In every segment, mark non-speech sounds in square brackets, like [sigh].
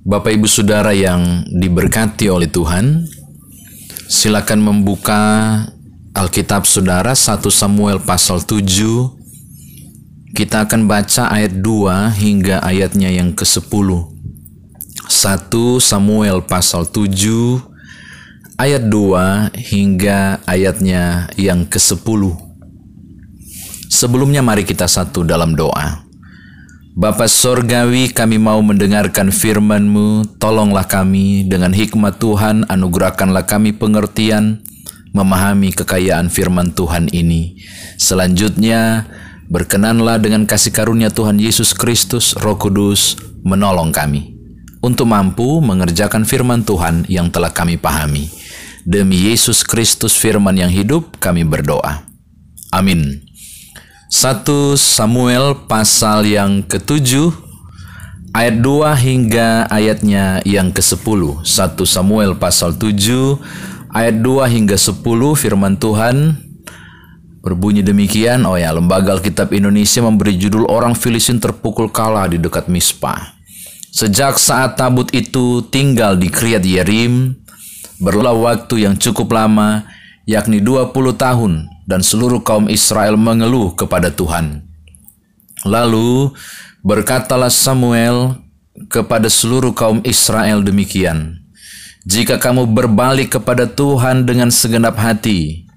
Bapak Ibu Saudara yang diberkati oleh Tuhan, silakan membuka Alkitab Saudara 1 Samuel pasal 7. Kita akan baca ayat 2 hingga ayatnya yang ke-10. 1 Samuel pasal 7 ayat 2 hingga ayatnya yang ke-10. Sebelumnya mari kita satu dalam doa. Bapa Sorgawi kami mau mendengarkan firman-Mu, tolonglah kami dengan hikmat Tuhan, anugerahkanlah kami pengertian, memahami kekayaan firman Tuhan ini. Selanjutnya, berkenanlah dengan kasih karunia Tuhan Yesus Kristus, Roh Kudus, menolong kami untuk mampu mengerjakan firman Tuhan yang telah kami pahami. Demi Yesus Kristus firman yang hidup, kami berdoa. Amin. 1 Samuel pasal yang ketujuh ayat 2 hingga ayatnya yang ke-10. 1 Samuel pasal 7 ayat 2 hingga 10 firman Tuhan berbunyi demikian. Oh ya, Lembaga Alkitab Indonesia memberi judul Orang Filistin terpukul kalah di dekat Mispa. Sejak saat tabut itu tinggal di Kriat Yerim, berlalu waktu yang cukup lama, yakni 20 tahun dan seluruh kaum Israel mengeluh kepada Tuhan. Lalu berkatalah Samuel kepada seluruh kaum Israel demikian, Jika kamu berbalik kepada Tuhan dengan segenap hati,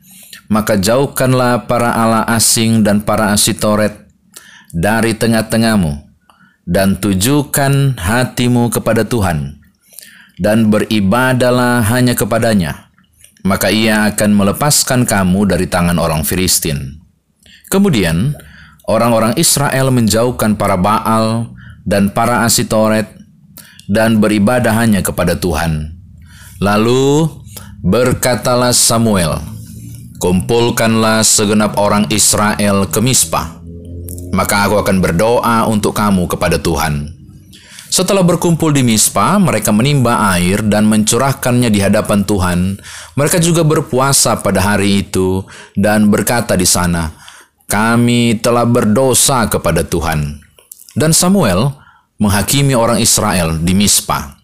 maka jauhkanlah para Allah asing dan para asitoret dari tengah-tengahmu, dan tujukan hatimu kepada Tuhan, dan beribadalah hanya kepadanya, maka ia akan melepaskan kamu dari tangan orang Filistin. Kemudian, orang-orang Israel menjauhkan para Baal dan para Asitoret dan beribadah hanya kepada Tuhan. Lalu berkatalah Samuel, Kumpulkanlah segenap orang Israel ke Mispa, maka aku akan berdoa untuk kamu kepada Tuhan. Setelah berkumpul di Mispa, mereka menimba air dan mencurahkannya di hadapan Tuhan. Mereka juga berpuasa pada hari itu dan berkata di sana, "Kami telah berdosa kepada Tuhan." Dan Samuel menghakimi orang Israel di Mispa.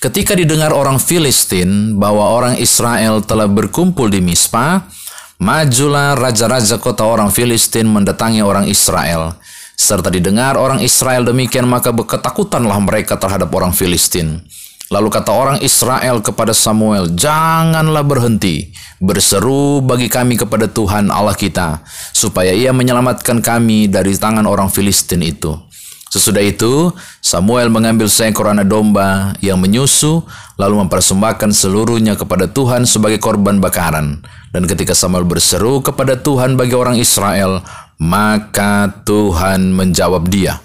Ketika didengar orang Filistin bahwa orang Israel telah berkumpul di Mispa, majulah raja-raja kota orang Filistin mendatangi orang Israel serta didengar orang Israel demikian maka ketakutanlah mereka terhadap orang Filistin. Lalu kata orang Israel kepada Samuel, "Janganlah berhenti berseru bagi kami kepada Tuhan Allah kita, supaya Ia menyelamatkan kami dari tangan orang Filistin itu." Sesudah itu, Samuel mengambil seekor anak domba yang menyusu, lalu mempersembahkan seluruhnya kepada Tuhan sebagai korban bakaran. Dan ketika Samuel berseru kepada Tuhan bagi orang Israel, maka Tuhan menjawab dia.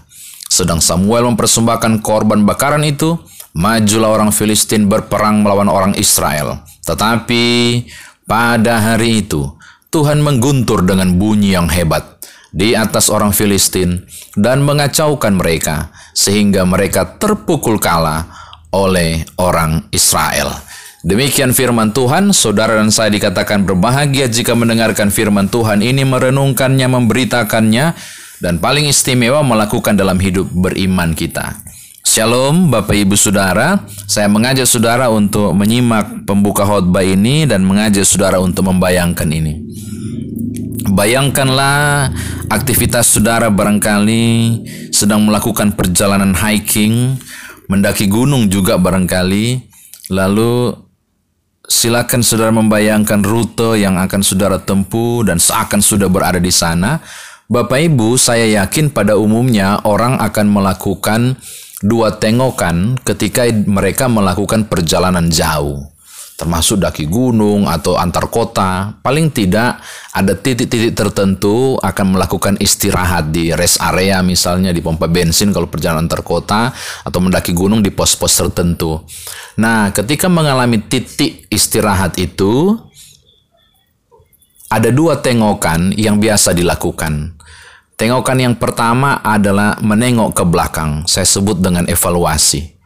Sedang Samuel mempersembahkan korban bakaran itu, majulah orang Filistin berperang melawan orang Israel. Tetapi pada hari itu, Tuhan mengguntur dengan bunyi yang hebat di atas orang Filistin dan mengacaukan mereka, sehingga mereka terpukul kalah oleh orang Israel. Demikian firman Tuhan, saudara dan saya dikatakan berbahagia jika mendengarkan firman Tuhan ini, merenungkannya, memberitakannya, dan paling istimewa melakukan dalam hidup beriman kita. Shalom Bapak Ibu Saudara, saya mengajak saudara untuk menyimak pembuka khotbah ini dan mengajak saudara untuk membayangkan ini. Bayangkanlah aktivitas saudara barangkali sedang melakukan perjalanan hiking, mendaki gunung juga barangkali, lalu silakan saudara membayangkan rute yang akan saudara tempuh dan seakan sudah berada di sana. Bapak Ibu, saya yakin pada umumnya orang akan melakukan dua tengokan ketika mereka melakukan perjalanan jauh termasuk daki gunung atau antar kota, paling tidak ada titik-titik tertentu akan melakukan istirahat di rest area misalnya di pompa bensin kalau perjalanan antar kota atau mendaki gunung di pos-pos tertentu. Nah, ketika mengalami titik istirahat itu ada dua tengokan yang biasa dilakukan. Tengokan yang pertama adalah menengok ke belakang. Saya sebut dengan evaluasi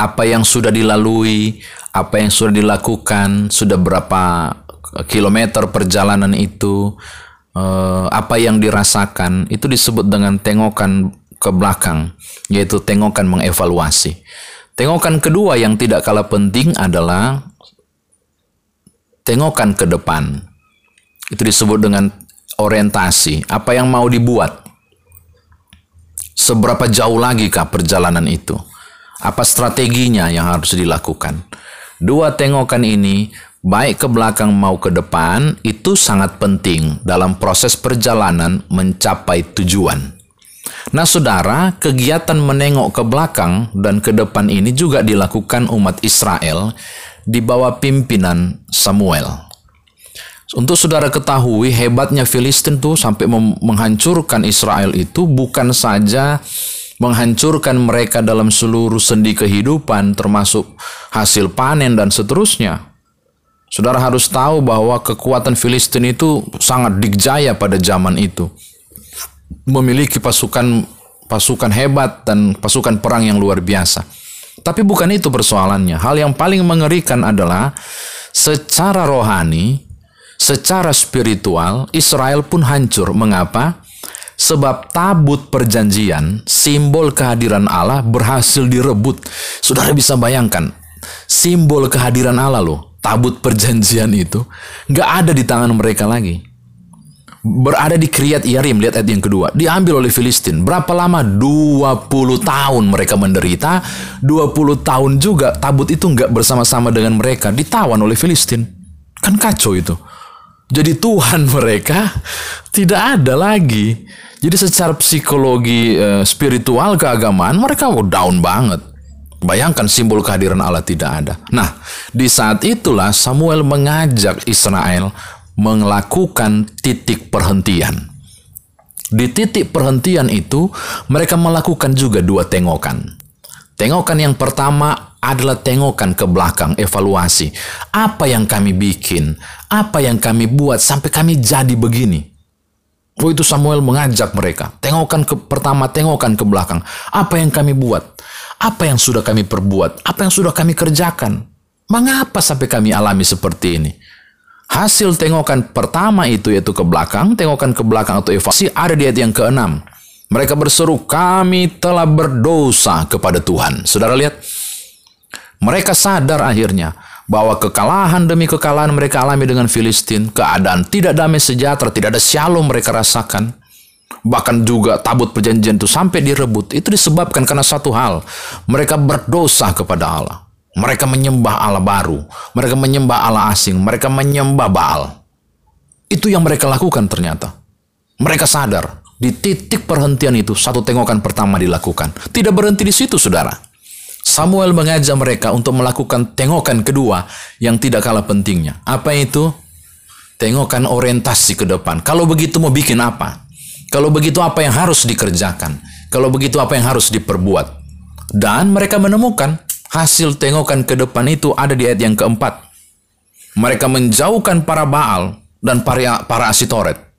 apa yang sudah dilalui, apa yang sudah dilakukan, sudah berapa kilometer perjalanan itu, eh, apa yang dirasakan, itu disebut dengan tengokan ke belakang, yaitu tengokan mengevaluasi. Tengokan kedua yang tidak kalah penting adalah tengokan ke depan. Itu disebut dengan orientasi, apa yang mau dibuat. Seberapa jauh lagi kah perjalanan itu? Apa strateginya yang harus dilakukan? Dua tengokan ini, baik ke belakang mau ke depan, itu sangat penting dalam proses perjalanan mencapai tujuan. Nah, saudara, kegiatan menengok ke belakang dan ke depan ini juga dilakukan umat Israel di bawah pimpinan Samuel. Untuk saudara ketahui, hebatnya Filistin tuh sampai menghancurkan Israel itu bukan saja menghancurkan mereka dalam seluruh sendi kehidupan, termasuk hasil panen dan seterusnya. Saudara harus tahu bahwa kekuatan Filistin itu sangat dikjaya pada zaman itu. Memiliki pasukan pasukan hebat dan pasukan perang yang luar biasa. Tapi bukan itu persoalannya. Hal yang paling mengerikan adalah secara rohani, secara spiritual, Israel pun hancur. Mengapa? Sebab tabut perjanjian, simbol kehadiran Allah berhasil direbut. Saudara bisa bayangkan, simbol kehadiran Allah loh, tabut perjanjian itu, nggak ada di tangan mereka lagi. Berada di Kriyat Yarim, lihat ayat yang kedua. Diambil oleh Filistin. Berapa lama? 20 tahun mereka menderita. 20 tahun juga tabut itu nggak bersama-sama dengan mereka. Ditawan oleh Filistin. Kan kacau itu. Jadi Tuhan [laughs] mereka tidak ada lagi. Jadi secara psikologi uh, spiritual keagamaan mereka down banget. Bayangkan simbol kehadiran Allah tidak ada. Nah, di saat itulah Samuel mengajak Israel melakukan titik perhentian. Di titik perhentian itu, mereka melakukan juga dua tengokan. Tengokan yang pertama adalah tengokan ke belakang, evaluasi. Apa yang kami bikin? Apa yang kami buat sampai kami jadi begini? Oh itu Samuel mengajak mereka. Tengokkan ke pertama, tengokkan ke belakang. Apa yang kami buat? Apa yang sudah kami perbuat? Apa yang sudah kami kerjakan? Mengapa sampai kami alami seperti ini? Hasil tengokan pertama itu yaitu ke belakang, tengokan ke belakang atau evaluasi ada di ayat yang keenam. Mereka berseru, kami telah berdosa kepada Tuhan. Saudara lihat, mereka sadar akhirnya bahwa kekalahan demi kekalahan mereka alami dengan Filistin, keadaan tidak damai sejahtera, tidak ada shalom mereka rasakan. Bahkan juga tabut perjanjian itu sampai direbut. Itu disebabkan karena satu hal. Mereka berdosa kepada Allah. Mereka menyembah Allah baru. Mereka menyembah Allah asing. Mereka menyembah Baal. Itu yang mereka lakukan ternyata. Mereka sadar. Di titik perhentian itu, satu tengokan pertama dilakukan. Tidak berhenti di situ, saudara Samuel mengajak mereka untuk melakukan tengokan kedua yang tidak kalah pentingnya. Apa itu? Tengokan orientasi ke depan. Kalau begitu mau bikin apa? Kalau begitu apa yang harus dikerjakan? Kalau begitu apa yang harus diperbuat? Dan mereka menemukan hasil tengokan ke depan itu ada di ayat yang keempat. Mereka menjauhkan para Baal dan para, para Asitoret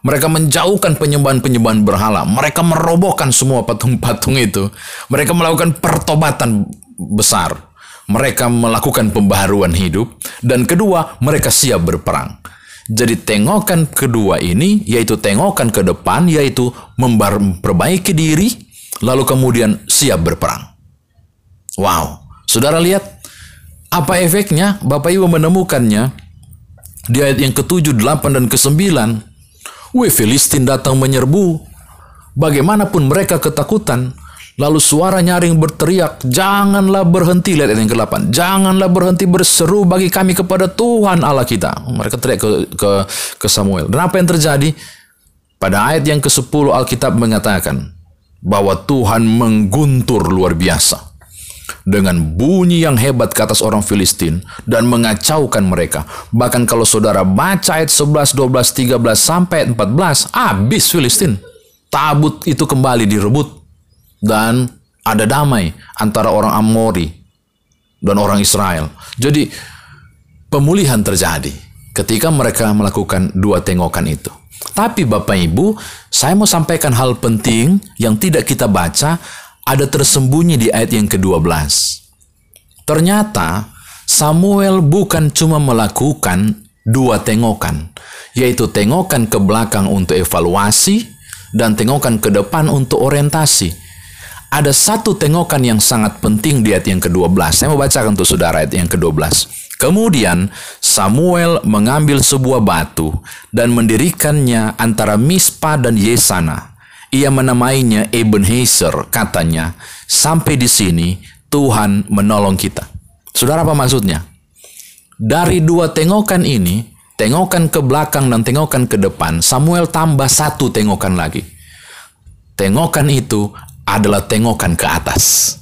mereka menjauhkan penyembahan-penyembahan berhala. Mereka merobohkan semua patung-patung itu. Mereka melakukan pertobatan besar. Mereka melakukan pembaharuan hidup. Dan kedua, mereka siap berperang. Jadi tengokan kedua ini, yaitu tengokan ke depan, yaitu memperbaiki diri, lalu kemudian siap berperang. Wow, saudara lihat apa efeknya? Bapak Ibu menemukannya di ayat yang ke-7, 8, dan ke-9 Wih, Filistin datang menyerbu. Bagaimanapun mereka ketakutan. Lalu suara nyaring berteriak, janganlah berhenti. Lihat yang ke-8. Janganlah berhenti berseru bagi kami kepada Tuhan Allah kita. Mereka teriak ke, ke, ke Samuel. Dan apa yang terjadi? Pada ayat yang ke-10 Alkitab mengatakan bahwa Tuhan mengguntur luar biasa dengan bunyi yang hebat ke atas orang Filistin dan mengacaukan mereka. Bahkan kalau saudara baca ayat 11, 12, 13 sampai 14, habis Filistin. Tabut itu kembali direbut dan ada damai antara orang Amori dan orang Israel. Jadi pemulihan terjadi ketika mereka melakukan dua tengokan itu. Tapi Bapak Ibu, saya mau sampaikan hal penting yang tidak kita baca ada tersembunyi di ayat yang ke-12. Ternyata Samuel bukan cuma melakukan dua tengokan, yaitu tengokan ke belakang untuk evaluasi dan tengokan ke depan untuk orientasi. Ada satu tengokan yang sangat penting di ayat yang ke-12. Saya mau bacakan untuk saudara ayat yang ke-12. Kemudian Samuel mengambil sebuah batu dan mendirikannya antara Mispa dan Yesana. Ia menamainya Ebenezer, katanya, sampai di sini Tuhan menolong kita. Saudara apa maksudnya? Dari dua tengokan ini, tengokan ke belakang dan tengokan ke depan, Samuel tambah satu tengokan lagi. Tengokan itu adalah tengokan ke atas.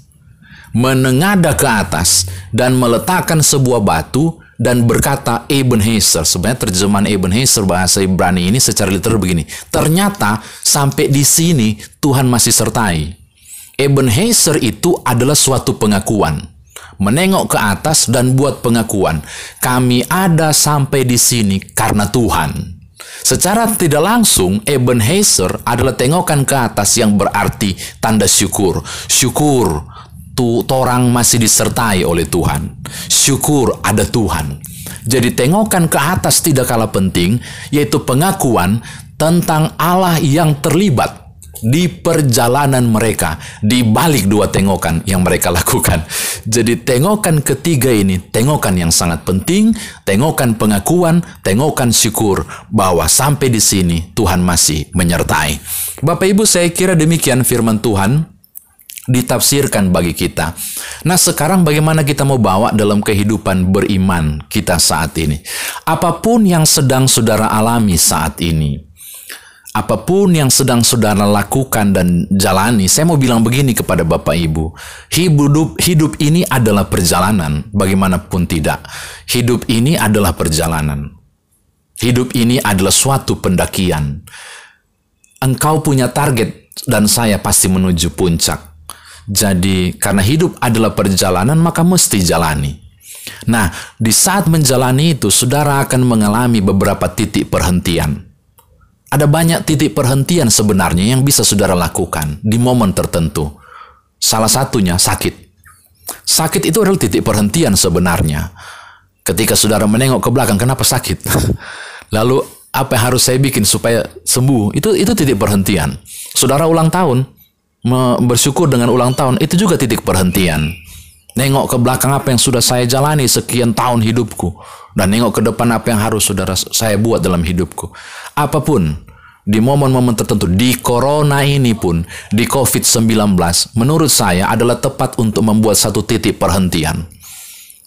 Menengada ke atas dan meletakkan sebuah batu dan berkata Ebenezer. Sebenarnya terjemahan Ebenezer bahasa Ibrani ini secara literal begini. Ternyata sampai di sini Tuhan masih sertai. Ebenezer itu adalah suatu pengakuan. Menengok ke atas dan buat pengakuan. Kami ada sampai di sini karena Tuhan. Secara tidak langsung, Ebenezer adalah tengokan ke atas yang berarti tanda syukur. Syukur, tu orang masih disertai oleh Tuhan. Syukur ada Tuhan. Jadi tengokan ke atas tidak kalah penting, yaitu pengakuan tentang Allah yang terlibat di perjalanan mereka, di balik dua tengokan yang mereka [laughs] lakukan. Jadi tengokan ketiga ini, tengokan yang sangat penting, tengokan pengakuan, tengokan syukur bahwa sampai di sini Tuhan masih menyertai. Bapak Ibu saya kira demikian firman Tuhan ditafsirkan bagi kita. Nah, sekarang bagaimana kita mau bawa dalam kehidupan beriman kita saat ini? Apa pun yang sedang saudara alami saat ini, apa pun yang sedang saudara lakukan dan jalani, saya mau bilang begini kepada Bapak Ibu, hidup hidup ini adalah perjalanan, bagaimanapun tidak. Hidup ini adalah perjalanan. Hidup ini adalah suatu pendakian. Engkau punya target dan saya pasti menuju puncak. Jadi, karena hidup adalah perjalanan, maka mesti jalani. Nah, di saat menjalani itu, saudara akan mengalami beberapa titik perhentian ada banyak titik perhentian sebenarnya yang bisa saudara lakukan di momen tertentu. Salah satunya sakit. Sakit itu adalah titik perhentian sebenarnya. Ketika saudara menengok ke belakang, kenapa sakit? [laughs] Lalu apa yang harus saya bikin supaya sembuh? Itu itu titik perhentian. Saudara ulang tahun, bersyukur dengan ulang tahun, itu juga titik perhentian. Nengok ke belakang apa yang sudah saya jalani sekian tahun hidupku dan nengok ke depan apa yang harus saudara saya buat dalam hidupku. Apa pun di momen-momen tertentu di corona ini pun di COVID-19 menurut saya adalah tepat untuk membuat satu titik perhentian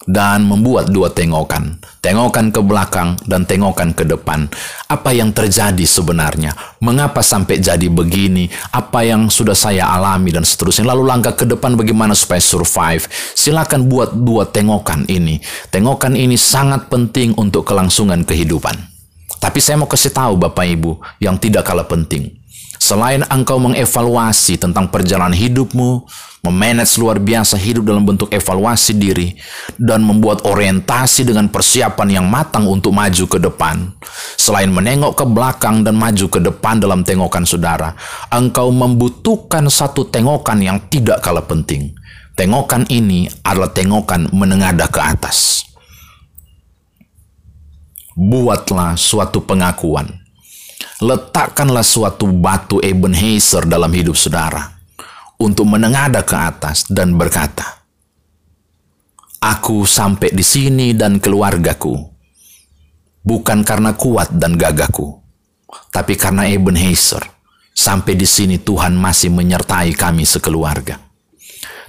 dan membuat dua tengokan, tengokan ke belakang dan tengokan ke depan. Apa yang terjadi sebenarnya? Mengapa sampai jadi begini? Apa yang sudah saya alami dan seterusnya. Lalu langkah ke depan bagaimana supaya survive? Silakan buat dua tengokan ini. Tengokan ini sangat penting untuk kelangsungan kehidupan. Tapi saya mau kasih tahu Bapak Ibu yang tidak kalah penting. Selain engkau mengevaluasi tentang perjalanan hidupmu, memanage luar biasa hidup dalam bentuk evaluasi diri, dan membuat orientasi dengan persiapan yang matang untuk maju ke depan. Selain menengok ke belakang dan maju ke depan dalam tengokan saudara, engkau membutuhkan satu tengokan yang tidak kalah penting. Tengokan ini adalah tengokan menengadah ke atas. Buatlah suatu pengakuan letakkanlah suatu batu Ebenezer dalam hidup saudara untuk menengada ke atas dan berkata, Aku sampai di sini dan keluargaku, bukan karena kuat dan gagahku, tapi karena Ebenezer. Sampai di sini Tuhan masih menyertai kami sekeluarga.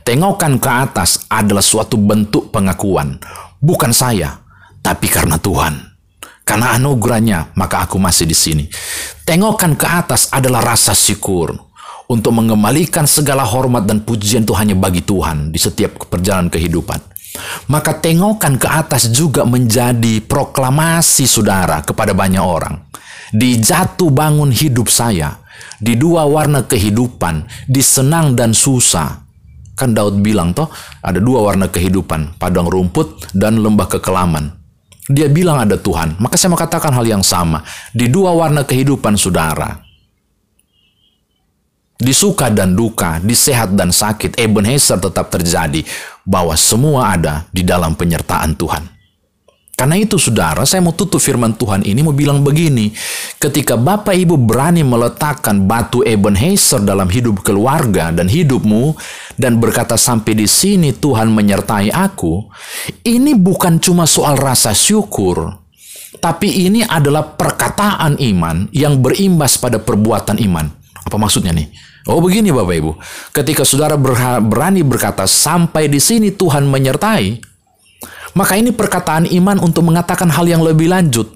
Tengokan ke atas adalah suatu bentuk pengakuan, bukan saya, tapi karena Tuhan. Karena anugerahnya, maka aku masih di sini. Tengokan ke atas adalah rasa syukur. Untuk mengembalikan segala hormat dan pujian itu hanya bagi Tuhan di setiap perjalanan kehidupan. Maka tengokan ke atas juga menjadi proklamasi saudara kepada banyak orang. Di jatuh bangun hidup saya, di dua warna kehidupan, di senang dan susah. Kan Daud bilang toh, ada dua warna kehidupan, padang rumput dan lembah kekelaman. Dia bilang ada Tuhan. Maka saya mau katakan hal yang sama. Di dua warna kehidupan saudara. Di suka dan duka, di sehat dan sakit, Ebenezer tetap terjadi. Bahwa semua ada di dalam penyertaan Tuhan. Karena itu saudara, saya mau tutup firman Tuhan ini mau bilang begini. Ketika Bapak Ibu berani meletakkan batu Ebenezer dalam hidup keluarga dan hidupmu dan berkata sampai di sini Tuhan menyertai aku, ini bukan cuma soal rasa syukur, tapi ini adalah perkataan iman yang berimbas pada perbuatan iman. Apa maksudnya nih? Oh begini Bapak Ibu, ketika saudara berani berkata sampai di sini Tuhan menyertai, maka ini perkataan iman untuk mengatakan hal yang lebih lanjut.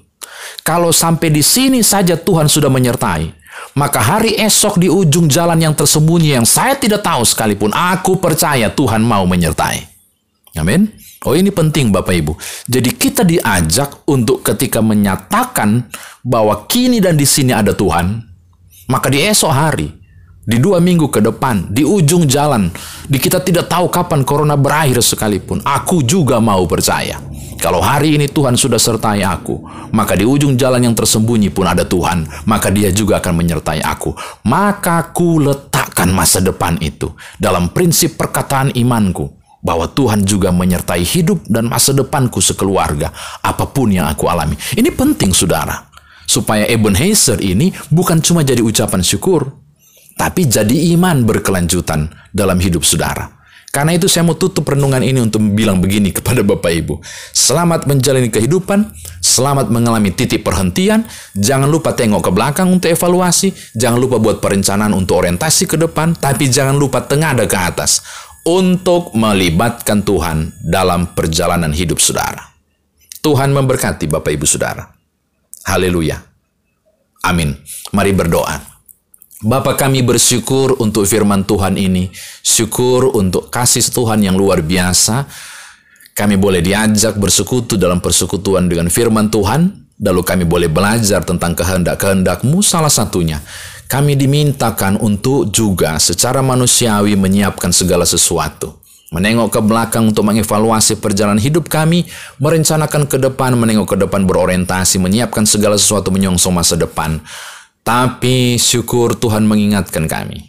Kalau sampai di sini saja Tuhan sudah menyertai, maka hari esok di ujung jalan yang tersembunyi yang saya tidak tahu sekalipun, aku percaya Tuhan mau menyertai. Amin. Oh ini penting Bapak Ibu. Jadi kita diajak untuk ketika menyatakan bahwa kini dan di sini ada Tuhan, maka di esok hari di dua minggu ke depan, di ujung jalan, di kita tidak tahu kapan corona berakhir sekalipun, aku juga mau percaya. Kalau hari ini Tuhan sudah sertai aku, maka di ujung jalan yang tersembunyi pun ada Tuhan, maka dia juga akan menyertai aku. Maka ku letakkan masa depan itu dalam prinsip perkataan imanku, bahwa Tuhan juga menyertai hidup dan masa depanku sekeluarga, apa pun yang aku alami. Ini penting saudara, supaya Ebenezer ini bukan cuma jadi ucapan syukur, tapi jadi iman berkelanjutan dalam hidup saudara. Karena itu saya mau tutup renungan ini untuk bilang begini kepada Bapak Ibu. Selamat menjalani kehidupan, selamat mengalami titik perhentian, jangan lupa tengok ke belakang untuk evaluasi, jangan lupa buat perencanaan untuk orientasi ke depan, tapi jangan lupa tengah ada ke atas untuk melibatkan Tuhan dalam perjalanan hidup saudara. Tuhan memberkati Bapak Ibu Saudara. Haleluya. Amin. Mari berdoa. Bapak kami bersyukur untuk firman Tuhan ini. Syukur untuk kasih Tuhan yang luar biasa. Kami boleh diajak bersekutu dalam persekutuan dengan firman Tuhan. Lalu kami boleh belajar tentang kehendak-kehendakmu salah satunya. Kami dimintakan untuk juga secara manusiawi menyiapkan segala sesuatu. Menengok ke belakang untuk mengevaluasi perjalanan hidup kami, merencanakan ke depan, menengok ke depan berorientasi, menyiapkan segala sesuatu menyongsong masa depan. Tapi syukur Tuhan mengingatkan kami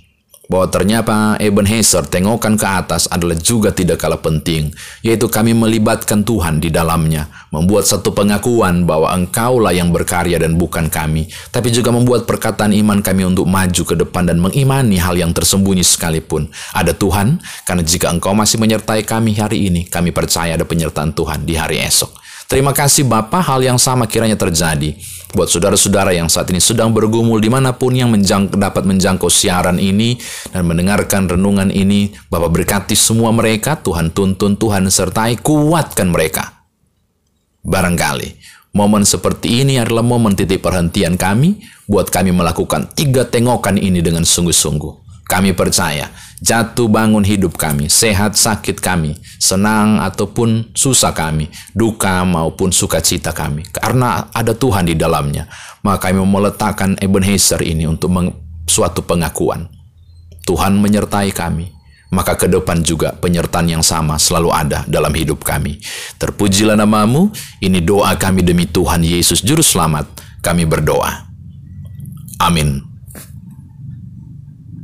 bahwa ternyata Ebenezer tengokan ke atas adalah juga tidak kalah penting, yaitu kami melibatkan Tuhan di dalamnya, membuat satu pengakuan bahwa Engkaulah yang berkarya dan bukan kami, tapi juga membuat perkataan iman kami untuk maju ke depan dan mengimani hal yang tersembunyi sekalipun. Ada Tuhan, karena jika Engkau masih menyertai kami hari ini, kami percaya ada penyertaan Tuhan di hari esok. Terima kasih Bapak, hal yang sama kiranya terjadi buat saudara-saudara yang saat ini sedang bergumul di mana pun yang menjang, dapat menjangkau siaran ini dan mendengarkan renungan ini. Bapak berkati semua mereka, Tuhan tuntun, Tuhan sertai, kuatkan mereka. Barangkali momen seperti ini adalah momen titik perhentian kami buat kami melakukan tiga tengokan ini dengan sungguh-sungguh. Kami percaya jatuh bangun hidup kami, sehat sakit kami, senang ataupun susah kami, duka maupun sukacita kami. Karena ada Tuhan di dalamnya, maka kami meletakkan Ebenezer ini untuk suatu pengakuan. Tuhan menyertai kami, maka ke depan juga penyertaan yang sama selalu ada dalam hidup kami. Terpujilah namamu, ini doa kami demi Tuhan Yesus Juru Selamat, kami berdoa. Amin.